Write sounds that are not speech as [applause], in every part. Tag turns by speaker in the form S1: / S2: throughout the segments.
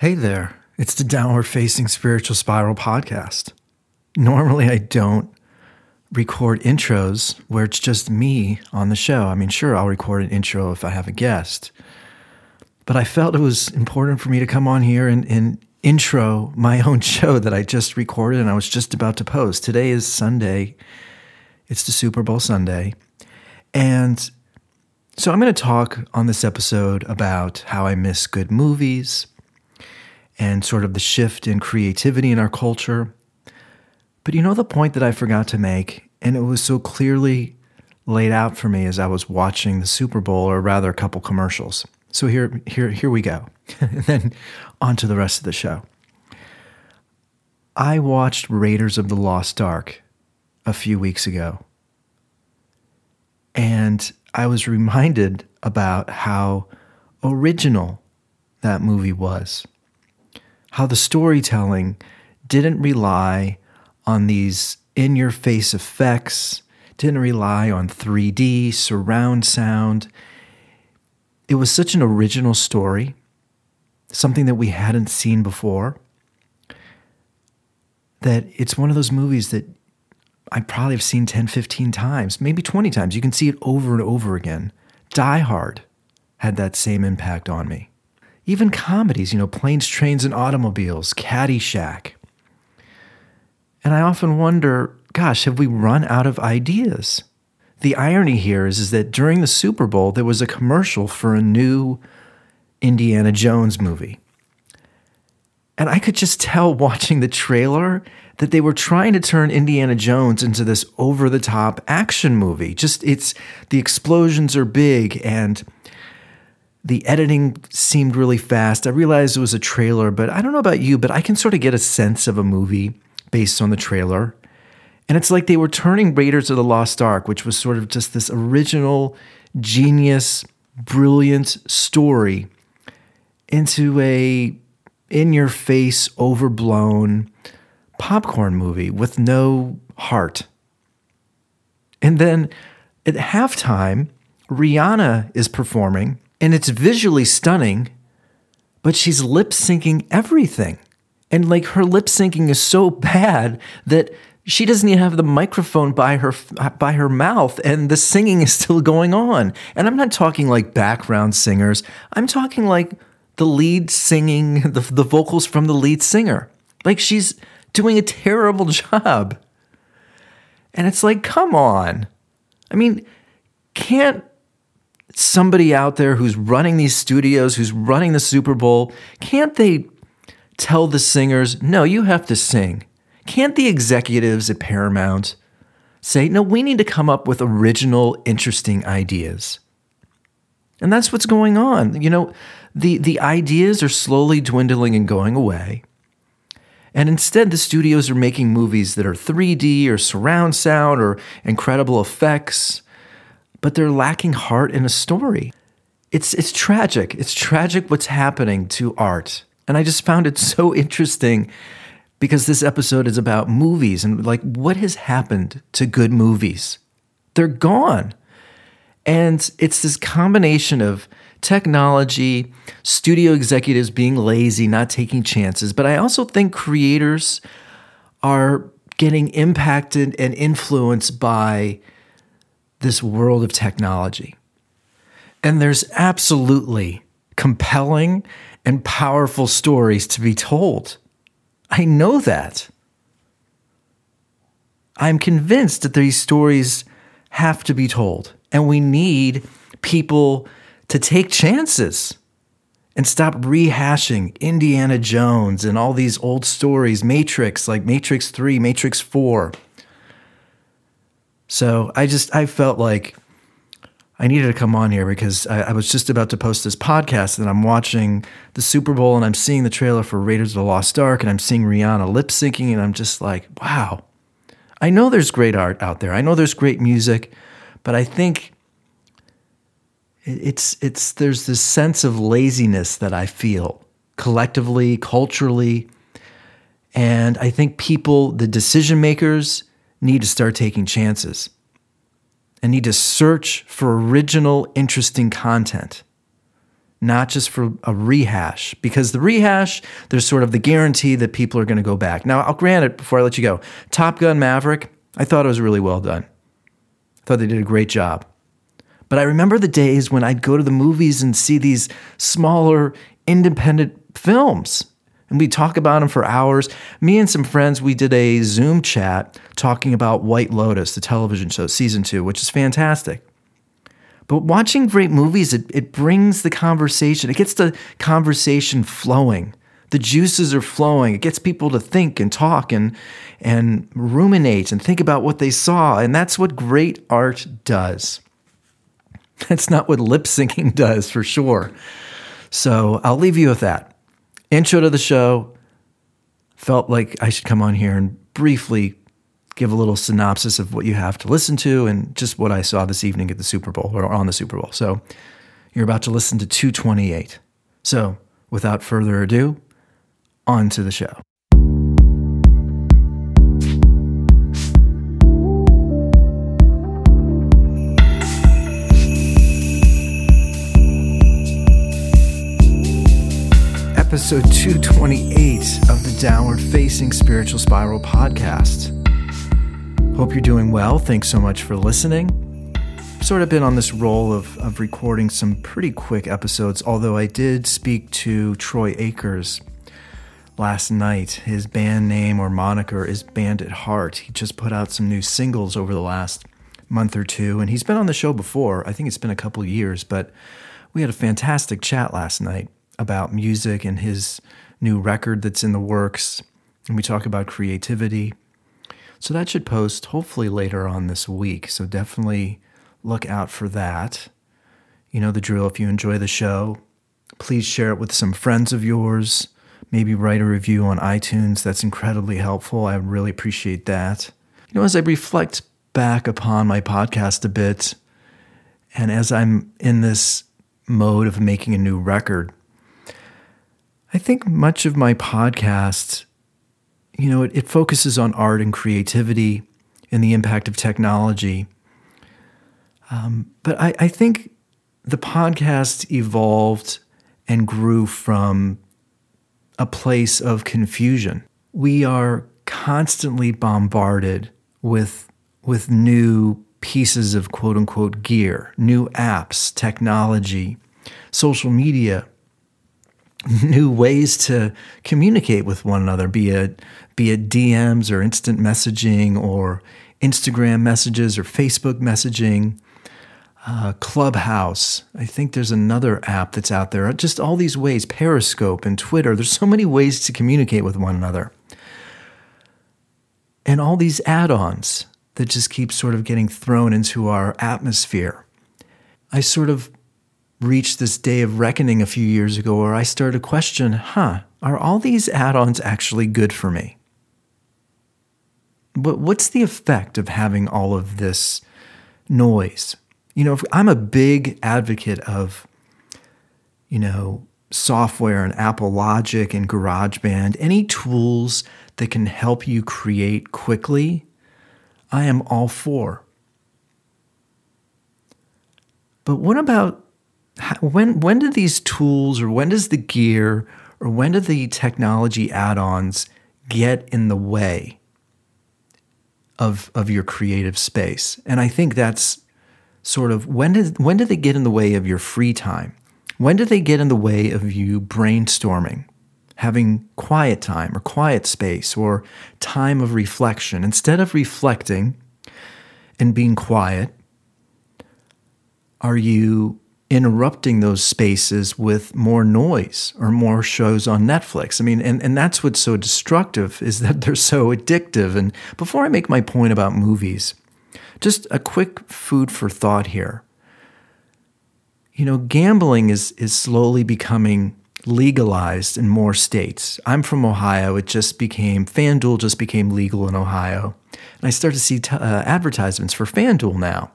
S1: Hey there, it's the Downward Facing Spiritual Spiral podcast. Normally, I don't record intros where it's just me on the show. I mean, sure, I'll record an intro if I have a guest, but I felt it was important for me to come on here and, and intro my [laughs] own show that I just recorded and I was just about to post. Today is Sunday, it's the Super Bowl Sunday. And so I'm going to talk on this episode about how I miss good movies and sort of the shift in creativity in our culture. But you know the point that I forgot to make, and it was so clearly laid out for me as I was watching the Super Bowl, or rather a couple commercials. So here, here, here we go. [laughs] and then on to the rest of the show. I watched Raiders of the Lost Ark a few weeks ago. And I was reminded about how original that movie was. How the storytelling didn't rely on these in your face effects, didn't rely on 3D, surround sound. It was such an original story, something that we hadn't seen before, that it's one of those movies that I probably have seen 10, 15 times, maybe 20 times. You can see it over and over again. Die Hard had that same impact on me. Even comedies, you know, Planes, Trains, and Automobiles, Caddyshack. And I often wonder, gosh, have we run out of ideas? The irony here is, is that during the Super Bowl, there was a commercial for a new Indiana Jones movie. And I could just tell watching the trailer that they were trying to turn Indiana Jones into this over the top action movie. Just it's the explosions are big and the editing seemed really fast. I realized it was a trailer, but I don't know about you, but I can sort of get a sense of a movie based on the trailer. And it's like they were turning Raiders of the Lost Ark, which was sort of just this original, genius, brilliant story, into a in your face, overblown, popcorn movie with no heart. And then at halftime, Rihanna is performing, and it's visually stunning, but she's lip syncing everything. And like her lip syncing is so bad that she doesn't even have the microphone by her uh, by her mouth and the singing is [laughs] still going on. And I'm not talking like background singers. I'm talking like the lead singing [laughs] the, the vocals from the lead singer. Like she's doing a terrible [laughs] job. And it's like, come on. I mean, can't somebody out there who's running these studios, who's running the Super Bowl, can't they tell the singers, no, you have to sing? Can't the executives at Paramount say, no, we need to come up with original, interesting ideas? And that's what's going on. You know, the, the ideas are slowly dwindling and going away. And instead, the studios are making movies that are 3D or surround sound or incredible effects, but they're lacking heart in a story. It's, it's tragic. It's tragic what's happening to art. And I just found it [laughs] so interesting because this episode is about movies and like what has happened to good movies. They're gone. And it's this combination of technology, studio executives being lazy, not taking chances. But I also think creators are getting impacted and influenced by this world of technology. And there's absolutely compelling and powerful stories to be told. I know that. I'm convinced that these stories have to be told, and we need people to take chances and stop rehashing Indiana Jones and all these old stories, Matrix, like Matrix 3, Matrix 4. So I just, I felt like I needed to come on here because I, I, was just about to post this podcast and I'm watching the Super Bowl and I'm seeing the trailer for Raiders of the Lost Ark and I'm seeing Rihanna lip syncing and I'm just like, wow. I know there's great art out there. I know there's great music, but I think it's it's there's this sense of laziness that I feel collectively, culturally, and I think people, the decision makers, need to start taking chances and need to search for original, interesting content not just for a rehash, because the rehash, there's sort of the guarantee that people are going to go back. Now, I'll grant it before I let you go. Top Gun Maverick, I thought it was really well done. I thought they did a great job. But I remember the days when I'd go to the movies and see these smaller, independent films. And we'd talk about them for hours. Me and some friends, we did a Zoom chat talking about White Lotus, the television show, season two, which is fantastic. But watching great movies, it, it brings the conversation, it gets the conversation flowing. The juices are flowing. It gets people to think and talk and, and ruminate and think about what they saw. And that's what great art does. That's not what lip syncing [laughs] does for sure. So I'll leave you with that. Intro to the show. Felt like I should come on here and briefly give a little synopsis of what you have to listen to and just what I saw this evening at the Super Bowl or on the Super Bowl. So you're about to listen to 228. So without further ado, on to the show. Episode 228 of the Downward Facing Spiritual Spiral podcast. Hope you're doing well. Thanks so much for listening. Sort of been on this roll of, of recording some pretty quick episodes, although I did speak to Troy Akers last night. His band name or moniker is Band at Heart. He just put out some new singles over the last month or two, and he's been on the show before. I think it's been a couple years, but we had a fantastic chat last night about music and his new record that's in the works. And we talk about creativity so that should post hopefully later on this week. So definitely look out for that. You know the drill. If you enjoy the show, please share it with some friends of yours. Maybe write a review on iTunes. That's incredibly helpful. I really appreciate that. You know, as I reflect back upon my podcast a bit, and as I'm in this mode of making a new record, I think much of my podcast you know, it, it focuses on art and creativity and the impact of technology. Um, but I, I think the podcast evolved and grew from a place of confusion. We are constantly bombarded with with new pieces of quote unquote gear, new apps, technology, social media, new ways to communicate with one another, be it be it DMs or instant messaging or Instagram messages or Facebook messaging, uh, Clubhouse. I think there's another app that's out there. Just all these ways, Periscope and Twitter. There's so many ways to communicate with one another. And all these add ons that just keep sort of getting thrown into our atmosphere. I sort of reached this day of reckoning a few years ago where I started to question huh, are all these add ons actually good for me? But what's the effect of having all of this noise? You know, I'm a big advocate of, you know, software and Apple Logic and GarageBand, any tools that can help you create quickly, I am all for. But what about when when do these tools or when does the gear or when do the technology add-ons get in the way of of your creative space? And I think that's sort of when did when do they get in the way of your free time? When do they get in the way of you brainstorming, having quiet time or quiet space or time of reflection? Instead of reflecting and being quiet, are you interrupting those spaces with more noise or more shows on Netflix. I mean, and, and that's what's so destructive is that [laughs] they're so addictive. And before I make my point about movies, just a quick food for thought here. You know, gambling is is slowly becoming legalized in more states. I'm from Ohio. It just became FanDuel just became legal in Ohio, and I start to see t- uh, advertisements for FanDuel now.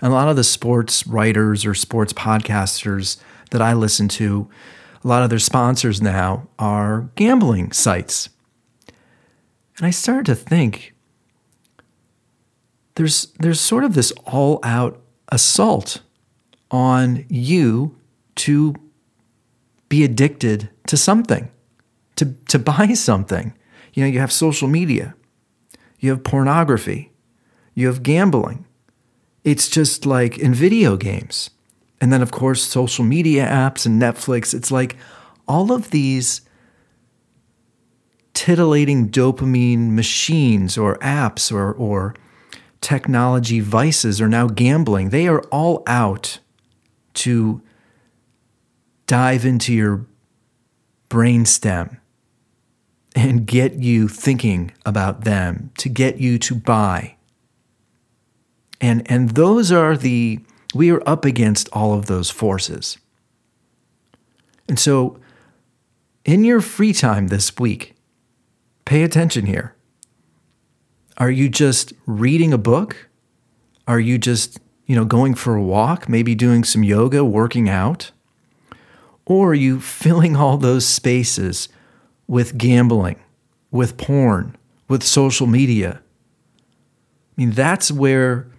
S1: And a lot of the sports writers or sports podcasters that I listen to, a lot of their sponsors now are gambling sites. And I started to think there's there's sort of this all-out assault on you to be addicted to something, to, to buy something. You know, you have social media, you have pornography, you have gambling. It's just like in video games. And then, of course, social media apps and Netflix. It's like all of these titillating dopamine machines or apps or, or technology vices are now gambling. They are all out to dive into your brainstem and get you thinking about them, to get you to buy. And, and those are the, we are up against all of those forces. And so, in your free time this week, pay attention here. Are you just reading a book? Are you just, you know, going for a walk, maybe doing some yoga, working out? Or are you filling all those spaces with gambling, with porn, with social media? I mean, that's where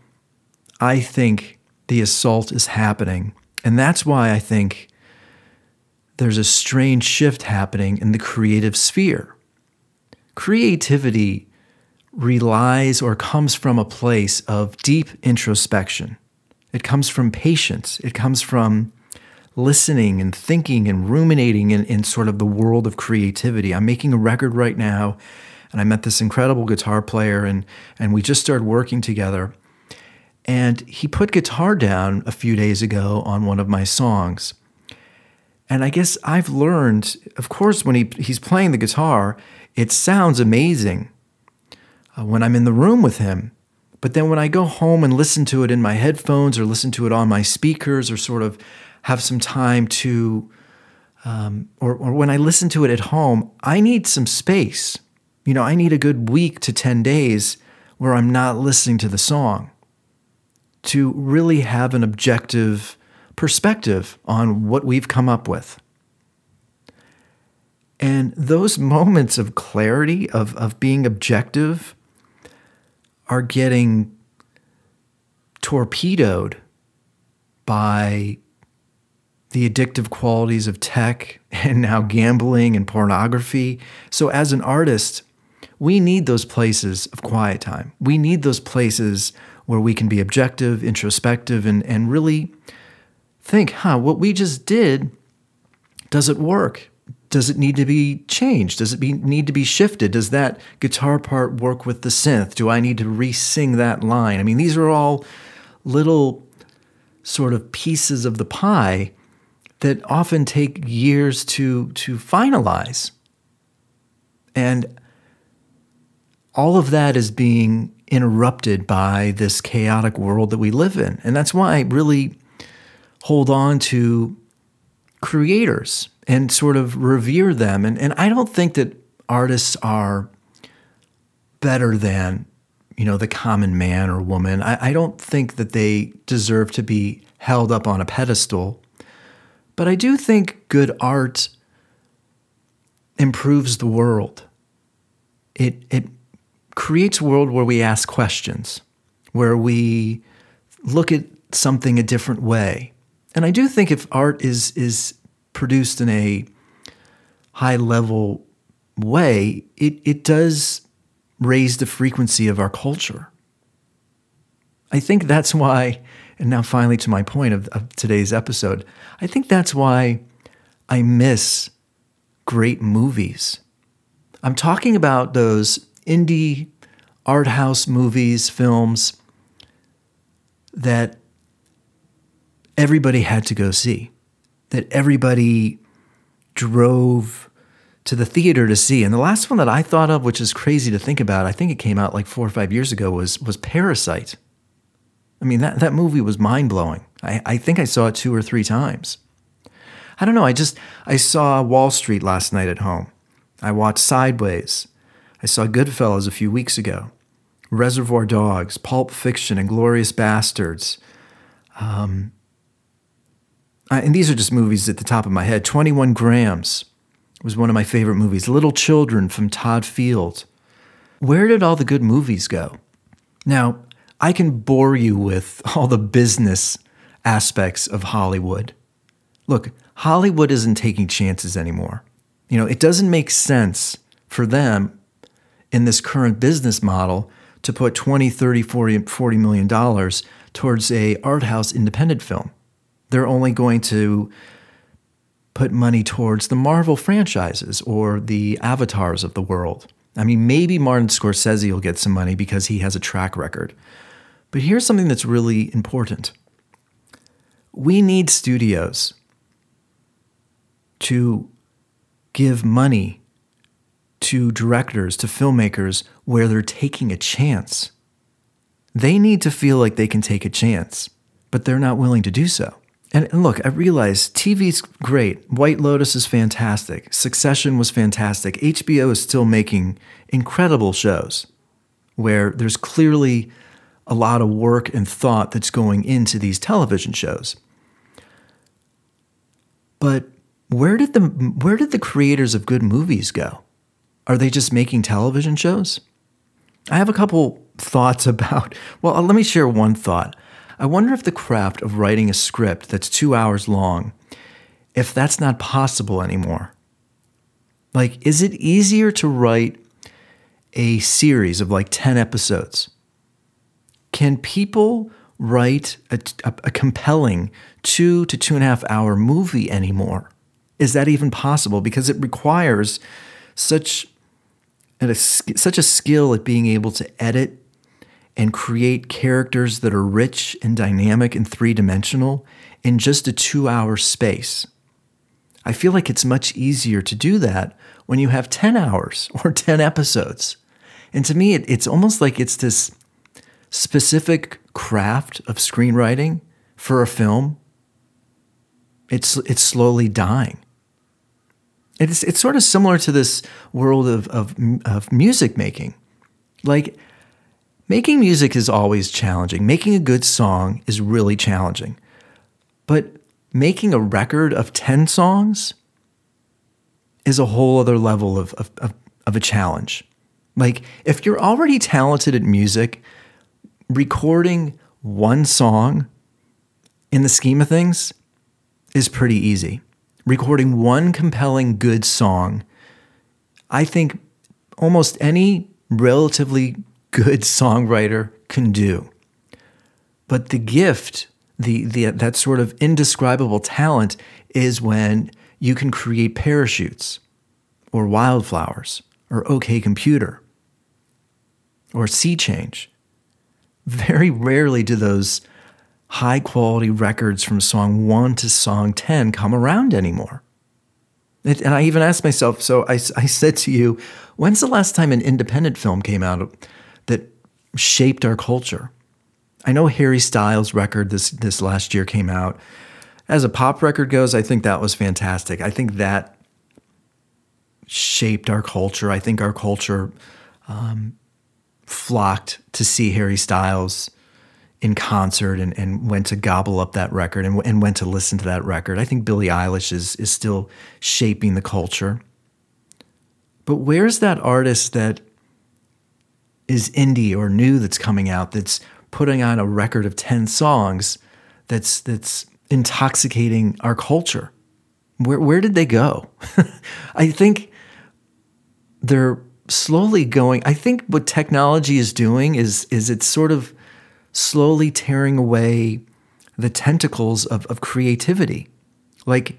S1: I think the assault is happening. And that's why I think there's a strange shift happening in the creative sphere. Creativity relies or comes from a place of deep introspection. It comes from patience. It comes from listening and thinking and ruminating in, in sort of the world of creativity. I'm making a record right now, and I met this incredible guitar player, and, and we just started working together. And he put guitar down a few days ago on one of my songs. And I guess I've learned, of course, when he, he's playing the guitar, it sounds amazing uh, when I'm in the room with him. But then when I go home and listen to it in my headphones or listen to it on my speakers or sort of have some time to, um, or, or when I listen to it at home, I need some space. You know, I need a good week to 10 days where I'm not listening to the song to really have an objective perspective on what we've come up with. And those [laughs] moments of clarity, of, of being objective, are getting torpedoed by the addictive qualities of tech [laughs] and now gambling and pornography. So, as an artist, we need those places of quiet time. We need those places where we can be objective, introspective, and, and really think, huh, what we just did, does it work? Does it need to be changed? Does it be, need to be shifted? Does that guitar part work with the synth? Do I need to re sing that line? I mean, these are all little sort of pieces of the pie that often take years to, to finalize. And all of that is being interrupted by this chaotic world that we live in. And that's why I really hold on to creators and sort of revere them. And, and I don't think that artists are better than, you know, the common man or woman. I, I don't think that they deserve to be held up on a pedestal. But I do think good art improves the world. It, it creates a world where we ask questions, where we look at something a different way. And I do think if art is is produced in a high level way, it, it does raise the frequency of our culture. I think that's why, and now finally to my point of, of today's episode, I think that's why I miss great movies. I'm talking about those indie art house movies, films that everybody had to go see, that everybody drove to the theater to see. And the last one that I thought of, which is crazy to think about, I think it came out like four or five years ago, was was Parasite. I mean, that, that movie was mind blowing. I, I think I saw it two or three times. I don't know. I just I saw Wall Street last night at home. I watched Sideways. I saw Goodfellas a few weeks ago, Reservoir Dogs, Pulp Fiction, Inglourious Basterds. Um, and these are just movies at the top of my head. 21 Grams was one of my favorite movies. Little Children from Todd Field. Where did all the good movies go? Now, I can bore you with [laughs] all the business aspects of Hollywood. Look, Hollywood isn't taking chances anymore. You know, it doesn't make sense for them in this current business model to put 20, 30, 40, 40 million dollars towards a art house independent film. They're only going to put money towards the Marvel franchises or the avatars of the world. I mean, maybe Martin Scorsese will get some money because he has a track record. But here's something that's really important we need studios to give money to directors, to filmmakers, where they're taking a chance. They need to feel like they can take a chance, but they're not willing to do so. And look, I realize TV's great. White Lotus is fantastic. Succession was fantastic. HBO is still making incredible shows where there's clearly a lot of work and thought that's going into these television shows. But where did the where did the creators of good movies go? Are they just making television shows? I have a couple thoughts [laughs] about. Well, let me share one thought. I wonder if the craft of writing a script that's 2 hours long if that's not possible anymore. Like is it easier to write a series of like 10 episodes? Can people write a, a, a compelling two to two and a half hour movie anymore? Is that even possible? Because it requires such a, such a skill at being able to edit and create characters that are rich and dynamic and three dimensional in just a two hour space. I feel like it's much easier to do that when you have 10 hours [laughs] or 10 episodes. And to me, it, it's almost like it's this specific craft of screenwriting for a film. It's, it's slowly dying. It's, it's sort of similar to this world of, of, of music making. Like, making music is always challenging. Making a good song is really challenging. But making a record of 10 songs is a whole other level of, of, of, of a challenge. Like, if you're already talented at music, recording one song in the scheme of things is pretty easy recording one compelling good song, I think almost any relatively good songwriter can do. But the gift, the, the that sort of indescribable talent is when you can create parachutes or wildflowers or OK Computer or Sea Change. Very rarely do those high quality records from song one to song 10 come around anymore. It, and I even asked myself, so I, I said to you, when's the last time an independent film came out that shaped our culture? I know Harry Styles' record this, this last year came out. As a pop record goes, I think that was fantastic. I think that shaped our culture. I think our culture um, flocked to see Harry Styles in concert and, and went to gobble up that record and, and went to listen to that record. I think Billie Eilish is, is still shaping the culture. But where's that artist that is indie or new that's coming out that's putting on a record of 10 songs that's, that's intoxicating our culture? Where, where did they go? [laughs] I think they're slowly going. I think what technology is doing is, is it's sort of slowly tearing away the tentacles of, of creativity. Like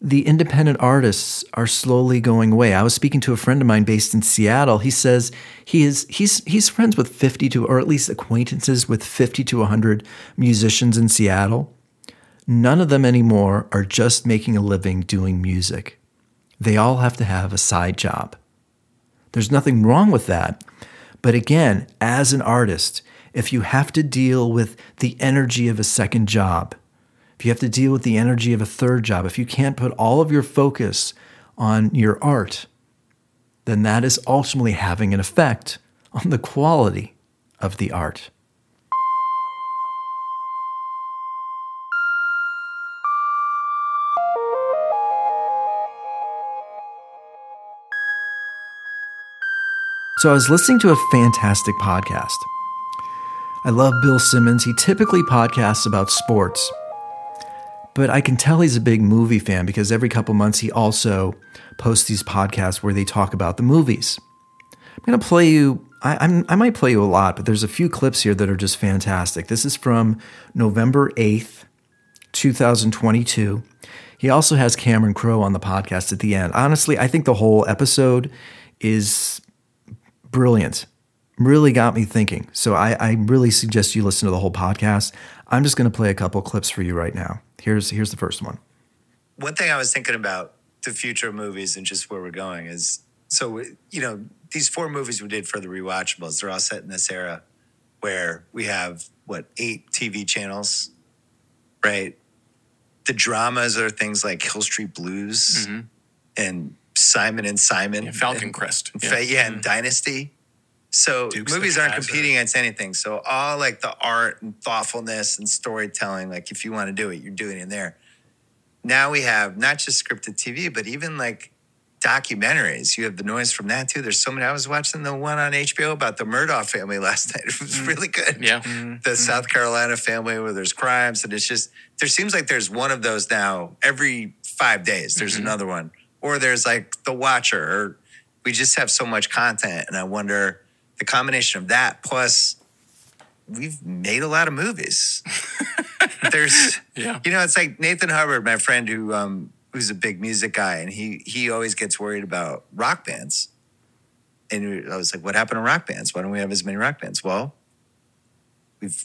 S1: the independent artists are slowly going away. I was speaking to a friend of mine based in Seattle. He says he is he's he's friends with 50 to or at least acquaintances with 50 to 100 musicians in Seattle. None of them anymore are just making a living doing music. They all have to have a side job. There's nothing wrong with that. But again, as an artist, if you have to deal with the energy of a second job, if you have to deal with the energy of a third job, if you can't put all of your focus on your art, then that is ultimately having an effect on the quality of the art. So I was listening to a fantastic podcast I love Bill Simmons. He typically podcasts about sports. but I can tell he's a big movie fan because every couple months he also posts these podcasts where they talk about the movies. I'm going to play you, I, I'm, I might play you a lot, but there's a few clips here that are just fantastic. This is from November 8th, 2022. He also has Cameron Crowe on the podcast at the end. Honestly, I think the whole episode is brilliant. Really got me thinking. So I, I really suggest you listen to the whole podcast. I'm just going to play a couple clips for you right now. Here's here's the first one.
S2: One thing I was thinking about the future of movies and just where we're going is so you know these four movies we did for the rewatchables they're all set in this era where we have what eight TV channels, right? The dramas are things like Hill Street Blues
S3: Mm-hmm.
S2: and Simon and Simon,
S3: Yeah, Falcon
S2: and,
S3: Crest.
S2: and
S3: Yeah.
S2: Fa- yeah, and Dynasty. So
S3: Dukes
S2: movies aren't competing against anything. So all like the art and thoughtfulness and storytelling, like if you want to do it, you're doing it in there. Now we have not just scripted TV, but even like documentaries. You have the noise from that too. There's so many. I was watching the one on HBO about the Murdaugh family [laughs] last night. It was really good.
S3: Yeah. Mm-hmm.
S2: The South Carolina family where there's crimes and it's just there seems like there's one of those now every five days. There's another one. Or there's like The Watcher or we just have so much content and I wonder the combination of that plus we've made a lot of movies. [laughs] there's
S3: Yeah.
S2: you know, it's like Nathan Hubbard, my friend who um who's a big music guy, and he he always gets worried about rock bands. And I was like, what happened to rock bands? Why don't we have as many rock bands? Well, we've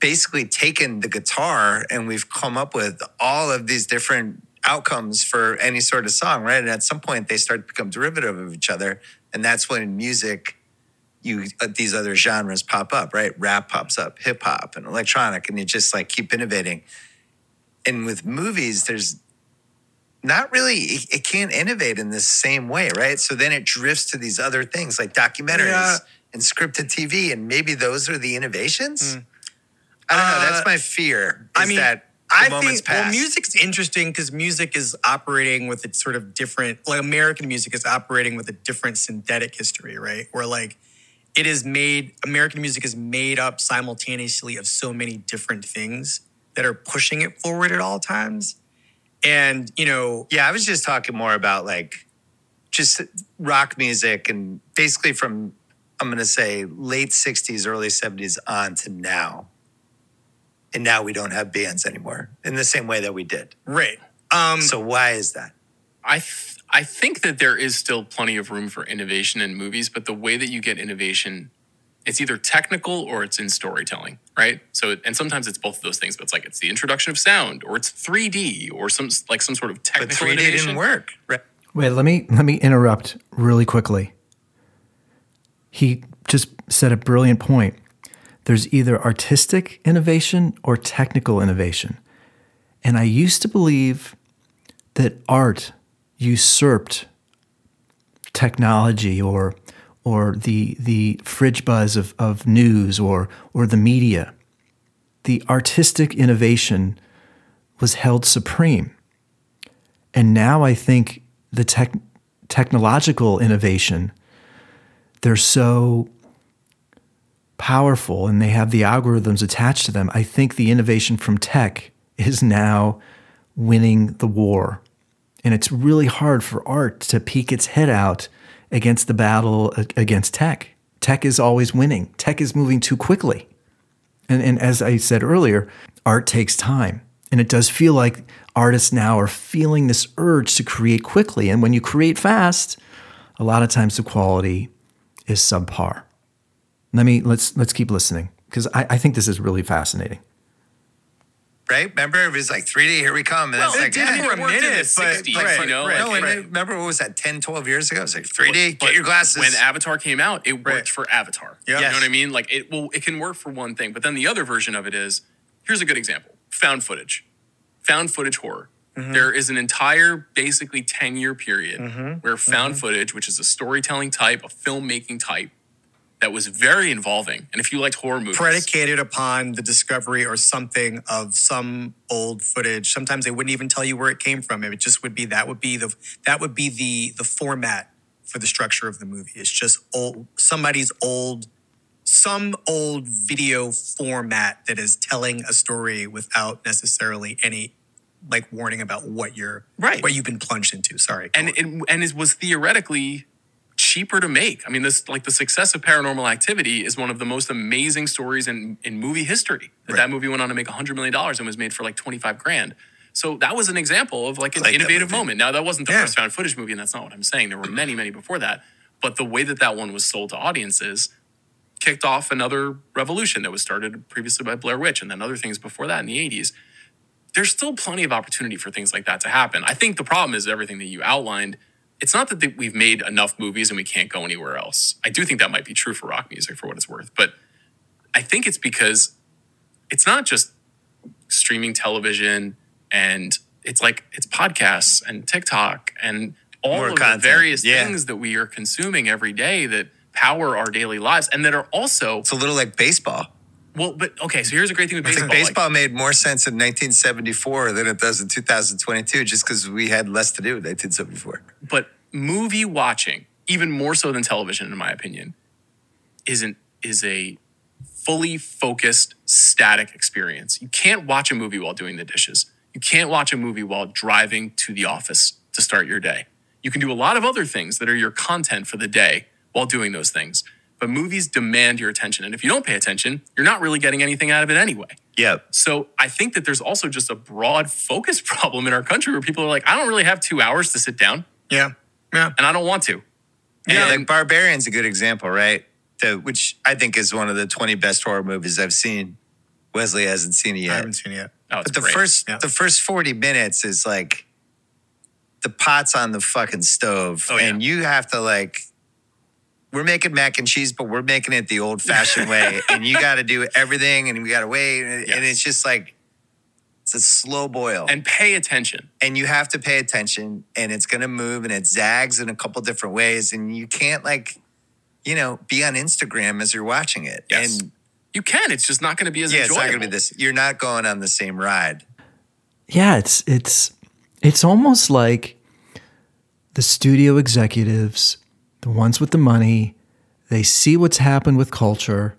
S2: basically taken the guitar and we've come up with all of these different outcomes for any sort of song, right? And at some point they start to become derivative of each other. And that's when music you uh, these other genres pop up, right? Rap pops up, hip hop and electronic, and you just like keep innovating. And with movies, there's not really it, it can't innovate in the same way, right? So then it drifts to these other things like documentaries
S4: Yeah.
S2: and scripted TV, and maybe those are the innovations. I don't know. That's
S4: Uh,
S2: my fear.
S4: I mean,
S2: that the
S4: I think well, music's interesting because music is operating with its sort of different, like American music is operating with a different synthetic history, right? Where like it is made, American music is made up simultaneously of so many different things that are pushing it forward at all times. And you know,
S2: Yeah, I was just talking more about like just rock music and basically from I'm going to say late 60s, early 70s on to now. And now we don't have bands anymore in the same way that we did.
S4: right? Um,
S2: So why is that?
S3: I I think that there is still plenty of room for innovation in movies, but the way that you get innovation, it's either technical or it's in storytelling, right? So and sometimes it's both of those things, but it's like it's the introduction of sound or it's 3D or some like some sort of
S2: But
S3: technical
S2: 3D
S3: innovation.
S2: didn't work. Right?
S1: Wait, let me let me interrupt really quickly. He just said a brilliant point. There's either artistic innovation or technical innovation. And I used to believe that art usurped technology or or the the fridge buzz of, of news or or the media. The artistic innovation was held supreme. And now I think the tech, technological innovation, they're so powerful and they have the algorithms attached to them. I think the innovation from tech is now winning the war. And it's really hard for art to peek its head out against the battle against tech. Tech is always winning, tech is moving too quickly. And, and as I said earlier, art takes time. And it does feel like artists now are feeling this urge to create quickly. And when you create fast, a lot of times the quality is subpar. Let me let's let's keep listening because I, I think this is really fascinating.
S2: Right? Remember, it was like 3D, here we come. And
S3: Well,
S2: it's like,
S3: did
S2: eh,
S3: for a
S4: worked in the
S3: minute, but
S4: 60s,
S3: like,
S4: right,
S3: you know,
S4: right,
S3: like,
S2: no, and
S4: right.
S2: remember what was that, 10, 12 years ago? It was like 3D,
S3: But
S2: get your glasses.
S3: When Avatar came out, it worked
S4: Right.
S3: for Avatar.
S4: Yeah.
S3: You know what I mean? Like it will it can work for one thing, but then the other version of it is here's a good example. Found footage. Found footage horror.
S4: Mm-hmm.
S3: There is an entire basically 10 year period where found
S4: Mm-hmm.
S3: footage, which is a storytelling type, a filmmaking type, that was very involving. And if you liked horror movies,
S4: predicated upon the discovery or something of some old footage. Sometimes they wouldn't even tell you where it came from. It just would be that would be the that would be the the format for the structure of the movie. It's just old somebody's old some old video format that is telling a story without necessarily any like warning about what you're
S3: Right.
S4: what you've been plunged into. Sorry.
S3: and it and it was theoretically cheaper to make. I mean, this like the success of Paranormal Activity is one of the most amazing stories in in movie history. That, that movie went on to make hundred million dollars and was made for like twenty five grand. So that was an example of like an
S2: like
S3: innovative moment. Now that wasn't the
S4: Yeah.
S3: first found footage movie, and that's not what I'm saying. There were many, many before that. But the way that that one was sold to audiences kicked off another revolution that was started previously by Blair Witch and then other things before that in the 80s there's still plenty of opportunity for things like that to happen. I think the problem is everything that you outlined. It's not that we've made enough movies and we can't go anywhere else. I do think that might be true for rock music for what it's worth, but I think it's because it's not just streaming television and it's like it's podcasts and TikTok and all
S2: More
S3: of
S2: content.
S3: the various
S2: Yeah.
S3: things that we are consuming every day that power our daily lives and that are also
S2: It's a little like baseball.
S3: Well, but okay. So here's a great thing with
S2: I
S3: baseball.
S2: think
S3: like-
S2: baseball made more sense in 1974 than it does in 2022, just because we had less to do in 1974.
S3: but movie watching even more so than television in my opinion isn't is a fully focused static experience you can't watch a movie while doing the dishes you can't watch a movie while driving to the office to start your day you can do a lot of other things that are your content for the day while doing those things but movies demand your attention and if you don't pay attention you're not really getting anything out of it anyway
S2: Yeah.
S3: so I think that there's also just a broad [laughs] focus problem in our country where people are like, I don't really have two hours to sit down
S4: yeah. Yeah.
S3: and I don't want to.
S2: Yeah,
S3: And-
S2: like Barbarian's a good example, right? The, which I think is one of the 20 best horror movies I've seen. Wesley hasn't seen it yet.
S4: I
S2: yet.
S4: haven't seen it yet.
S3: Oh, it's
S2: But the
S3: great.
S2: first
S4: Yeah.
S2: the first 40 minutes is like the pot's on the fucking stove.
S3: Oh, yeah.
S2: And you have to like we're making mac and cheese, but we're making it the old fashioned way. [laughs] And you gotta do everything and we gotta wait. And,
S3: Yes.
S2: and it's just like it's a slow boil.
S3: and pay attention.
S2: and you have to pay attention and it's going to move and it zags in a couple different ways and you can't like you know be on instagram as you're watching it
S3: Yes.
S2: and
S3: You can. It's just not going to be as
S2: yeah it's
S3: enjoyable.
S2: not going to be this you're not going on the same ride
S1: yeah, it's it's it's almost like the studio executives, the ones with the money, they see what's happened with culture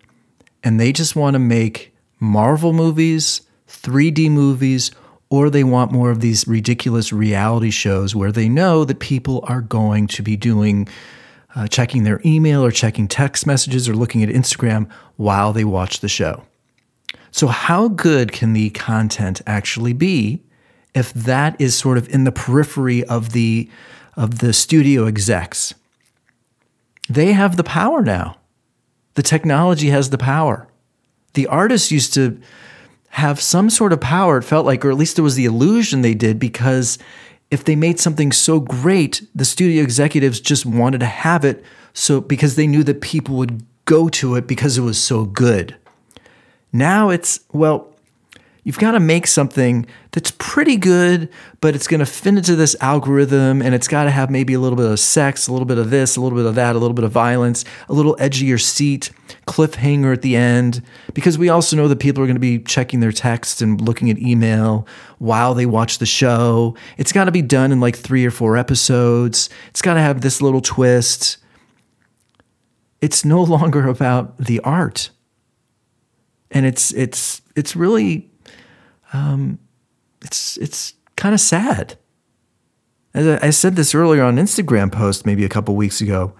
S1: and they just want to make Marvel movies, 3D movies, or they want more of these ridiculous reality shows where they know that people are going to be doing uh, checking their email or checking text messages or looking at Instagram while they watch the show. So, how good can the content actually be if that is sort of in the periphery of the of the studio execs? They have the power now. The technology has the power. The artists used to have some sort of power, it felt like, or at least there was the illusion they did, because if they made something so great, the studio executives just wanted to have it so because they knew that people would go to it because it was so good. Now it's, well, you've got to make something that's pretty good, but it's going to fit into this algorithm and it's got to have maybe a little bit of sex, a little bit of this, a little bit of that, a little bit of violence, a little your seat, cliffhanger at the end. Because we also know that people are going to be checking their texts and looking at email while they watch the show. It's got to be done in like three or four episodes. It's got to have this little twist. It's no [laughs] longer about the art and it's it's it's really um, it's it's kind of sad. As I, said this earlier on Instagram post maybe a couple weeks ago.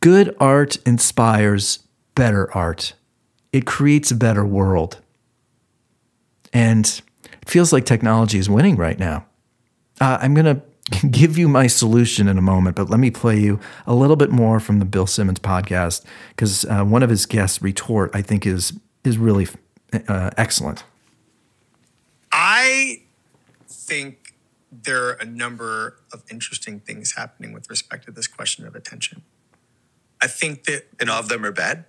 S1: Good art inspires better art. It creates a better world. And it feels like technology is winning right now. Uh, I'm going [laughs] to give you my solution in a moment, but let me play you a little bit more from the Bill Simmons podcast because uh, one of his guests, Retort, I think is is really uh, excellent.
S4: I think there are a number of interesting things happening with respect to this question of attention. I think that
S2: and all of them are bad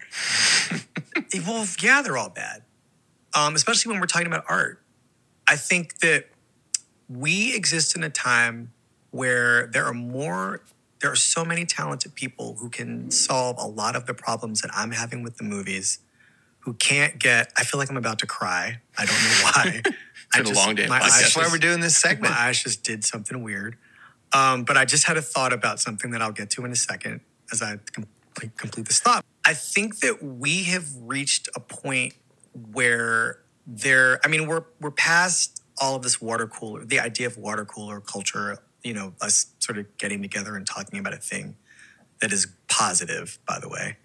S2: [laughs]
S4: well, yeah, they're all bad, um, especially when we're talking about art. I think that we exist in a time where there are more, there are so many talented people who can solve a lot of the problems that I'm having with the movies. Who can't get? I feel like I'm about to cry. I don't know why. [laughs]
S3: It's been a long day
S4: my
S2: that's why we're doing this segment
S4: my eyes just did something weird. Um, but I just had a thought about something that I'll get to in a second as I complete, complete this thought. I think that we have reached a point where there, I mean, we're we're past all of this water cooler, the idea of water cooler culture, you know, us sort of getting together and talking about a thing that is positive, by the way.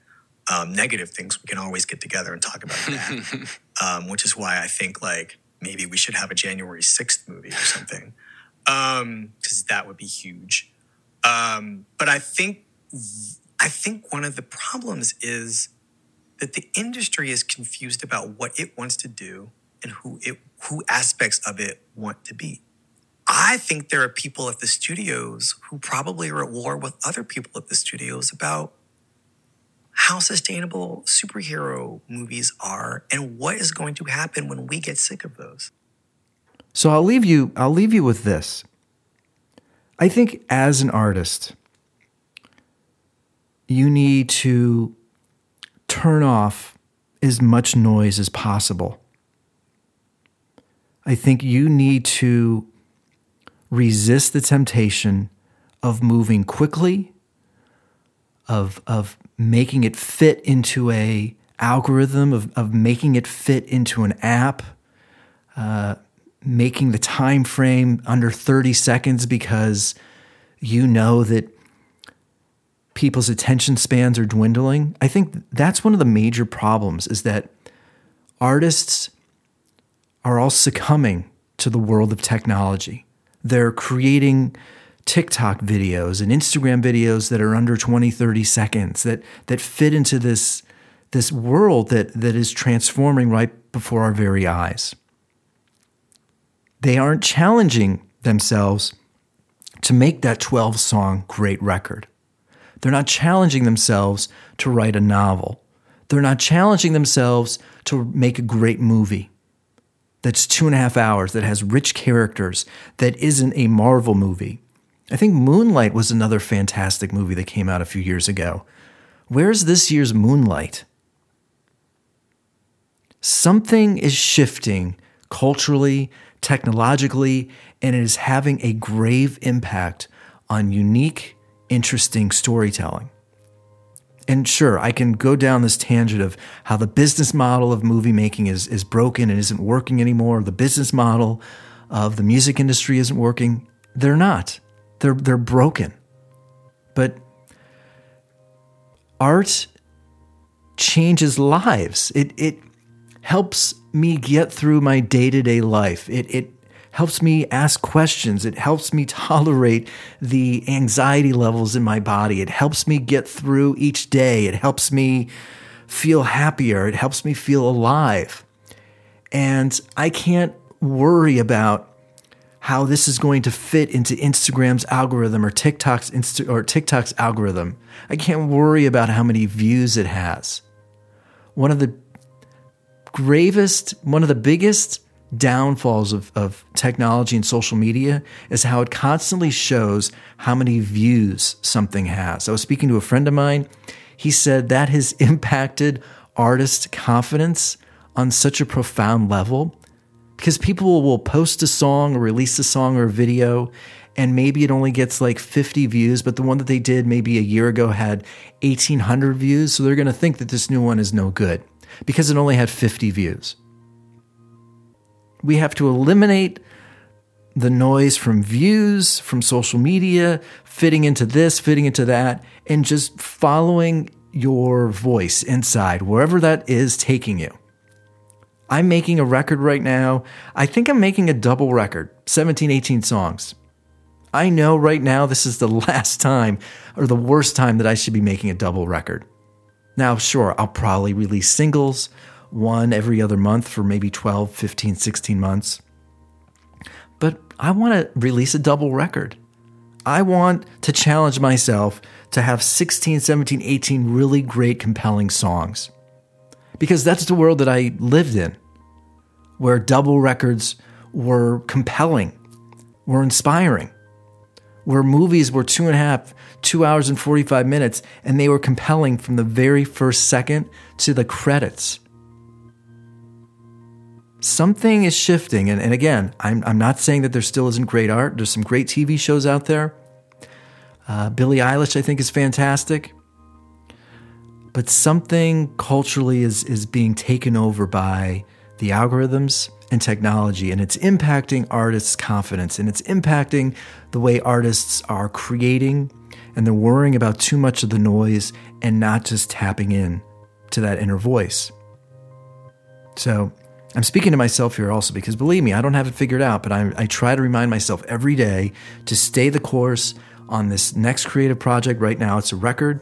S4: Um, negative things, we can always get together and talk about that, [laughs] um, which is why I think like maybe we should have a January 6th movie or something, because um, that would be huge. Um, but I think, I think one of the problems is that the industry is confused about what it wants to do and who it who aspects of it want to be. I think there are people at the studios who probably are at war with other people at the studios about how sustainable superhero movies are and what is going to happen when we get sick of those.
S1: So I'll leave you I'll leave you with this. I think as an artist you need to turn off as much noise as possible. I think you need to resist the temptation of moving quickly, of, of making it fit into a algorithm, of, of making it fit into an app, uh, making the time frame under 30 seconds because you know that people's attention spans are dwindling. I think that's one of the major problems is that artists are all succumbing to the world of technology. They're creating TikTok videos and Instagram videos that are under 20, 30 seconds that that fit into this this world that that is transforming right before our very eyes. They aren't challenging themselves to make that 12 song great record. They're not challenging themselves to write a novel. They're not challenging themselves to make a great movie that's two and a half hours, that has rich characters, that isn't a Marvel movie. I think Moonlight was another fantastic movie that came out a few years ago. Where's this year's Moonlight? Something is shifting culturally, technologically, and it is having a grave impact on unique, interesting storytelling. And sure, I can go down this tangent of how the business model of movie making is, is broken and isn't working anymore. The business model of the music industry isn't working. They're not. They're, they're broken. But art changes lives. It, it helps me get through my day to day life. It, it helps me ask questions. It helps me [laughs] tolerate the anxiety levels in my body. It helps me get through each day. It helps me feel happier. It helps me feel alive. And I can't worry about how this is going to fit into Instagram's algorithm or TikTok's Insta- or TikTok's algorithm. I can't worry about how many views it has. One of the gravest, one of the biggest downfalls of, of technology and social media is how it constantly shows how many views something has. I was speaking to a friend of mine. He said that has [laughs] impacted artist confidence on such a profound level because people will post a song or release a song or a video and maybe it only gets like 50 views, but the one that they did maybe a year ago had 1800 views. So they're going to think that this new one is no good because it only had 50 views. We have to eliminate the noise from views, from social media, fitting into this, fitting into that, and just following your voice inside, wherever that is taking you. I'm making a record right now. I think I'm making a double record 17, 18 songs. I know right now this is the [laughs] last time or the worst time that I should be making a double record. Now, sure, I'll probably release singles one every other month for maybe 12, 15, 16 months. But I want to release a double record. I want to challenge myself to have 16, 17, 18 really great, compelling songs. Because that's the world that I lived in, where double records were compelling, were inspiring, where movies were two and a half, two hours and 45 minutes, and they were compelling from the very first second to the credits something is shifting. And, and again, I'm, I'm not saying that there still isn't great art. There's some great TV shows out there. Uh, Billie Eilish, I think, is fantastic. But something culturally is, is being taken over by the algorithms and technology, and it's impacting artists' confidence, and it's impacting the way artists are creating, and they're worrying about too much of the noise and not just tapping in to that inner voice. So, I'm speaking to myself here also because believe me, I don't have it figured out, but I, I try to remind myself every day to stay the course on this next creative project. Right now, it's a record.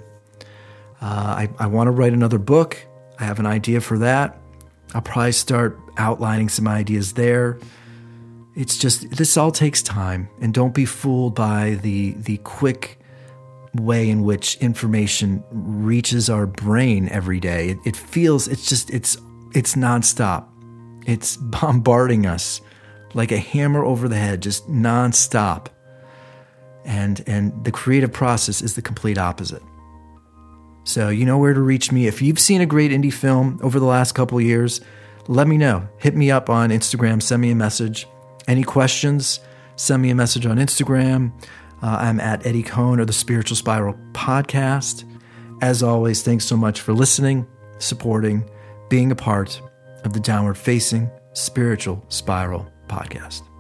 S1: Uh, I, I want to write another book. I have an idea for that. I'll probably start outlining some ideas there. It's just this all takes time, and don't be fooled by the the quick way in which information reaches our brain every day. It, it feels it's just it's it's nonstop. It's [laughs] bombarding us like a hammer over the head, just nonstop. And and the creative process is the complete opposite. So you know where to reach me. If you've seen a great indie film over the last couple years, let me know. Hit me up on Instagram, send me a message. Any questions, send me a message on Instagram. Uh, I'm at Eddie Cohn or the Spiritual Spiral Podcast. As always, thanks so much for listening, supporting, being a part of the Downward Facing Spiritual Spiral Podcast.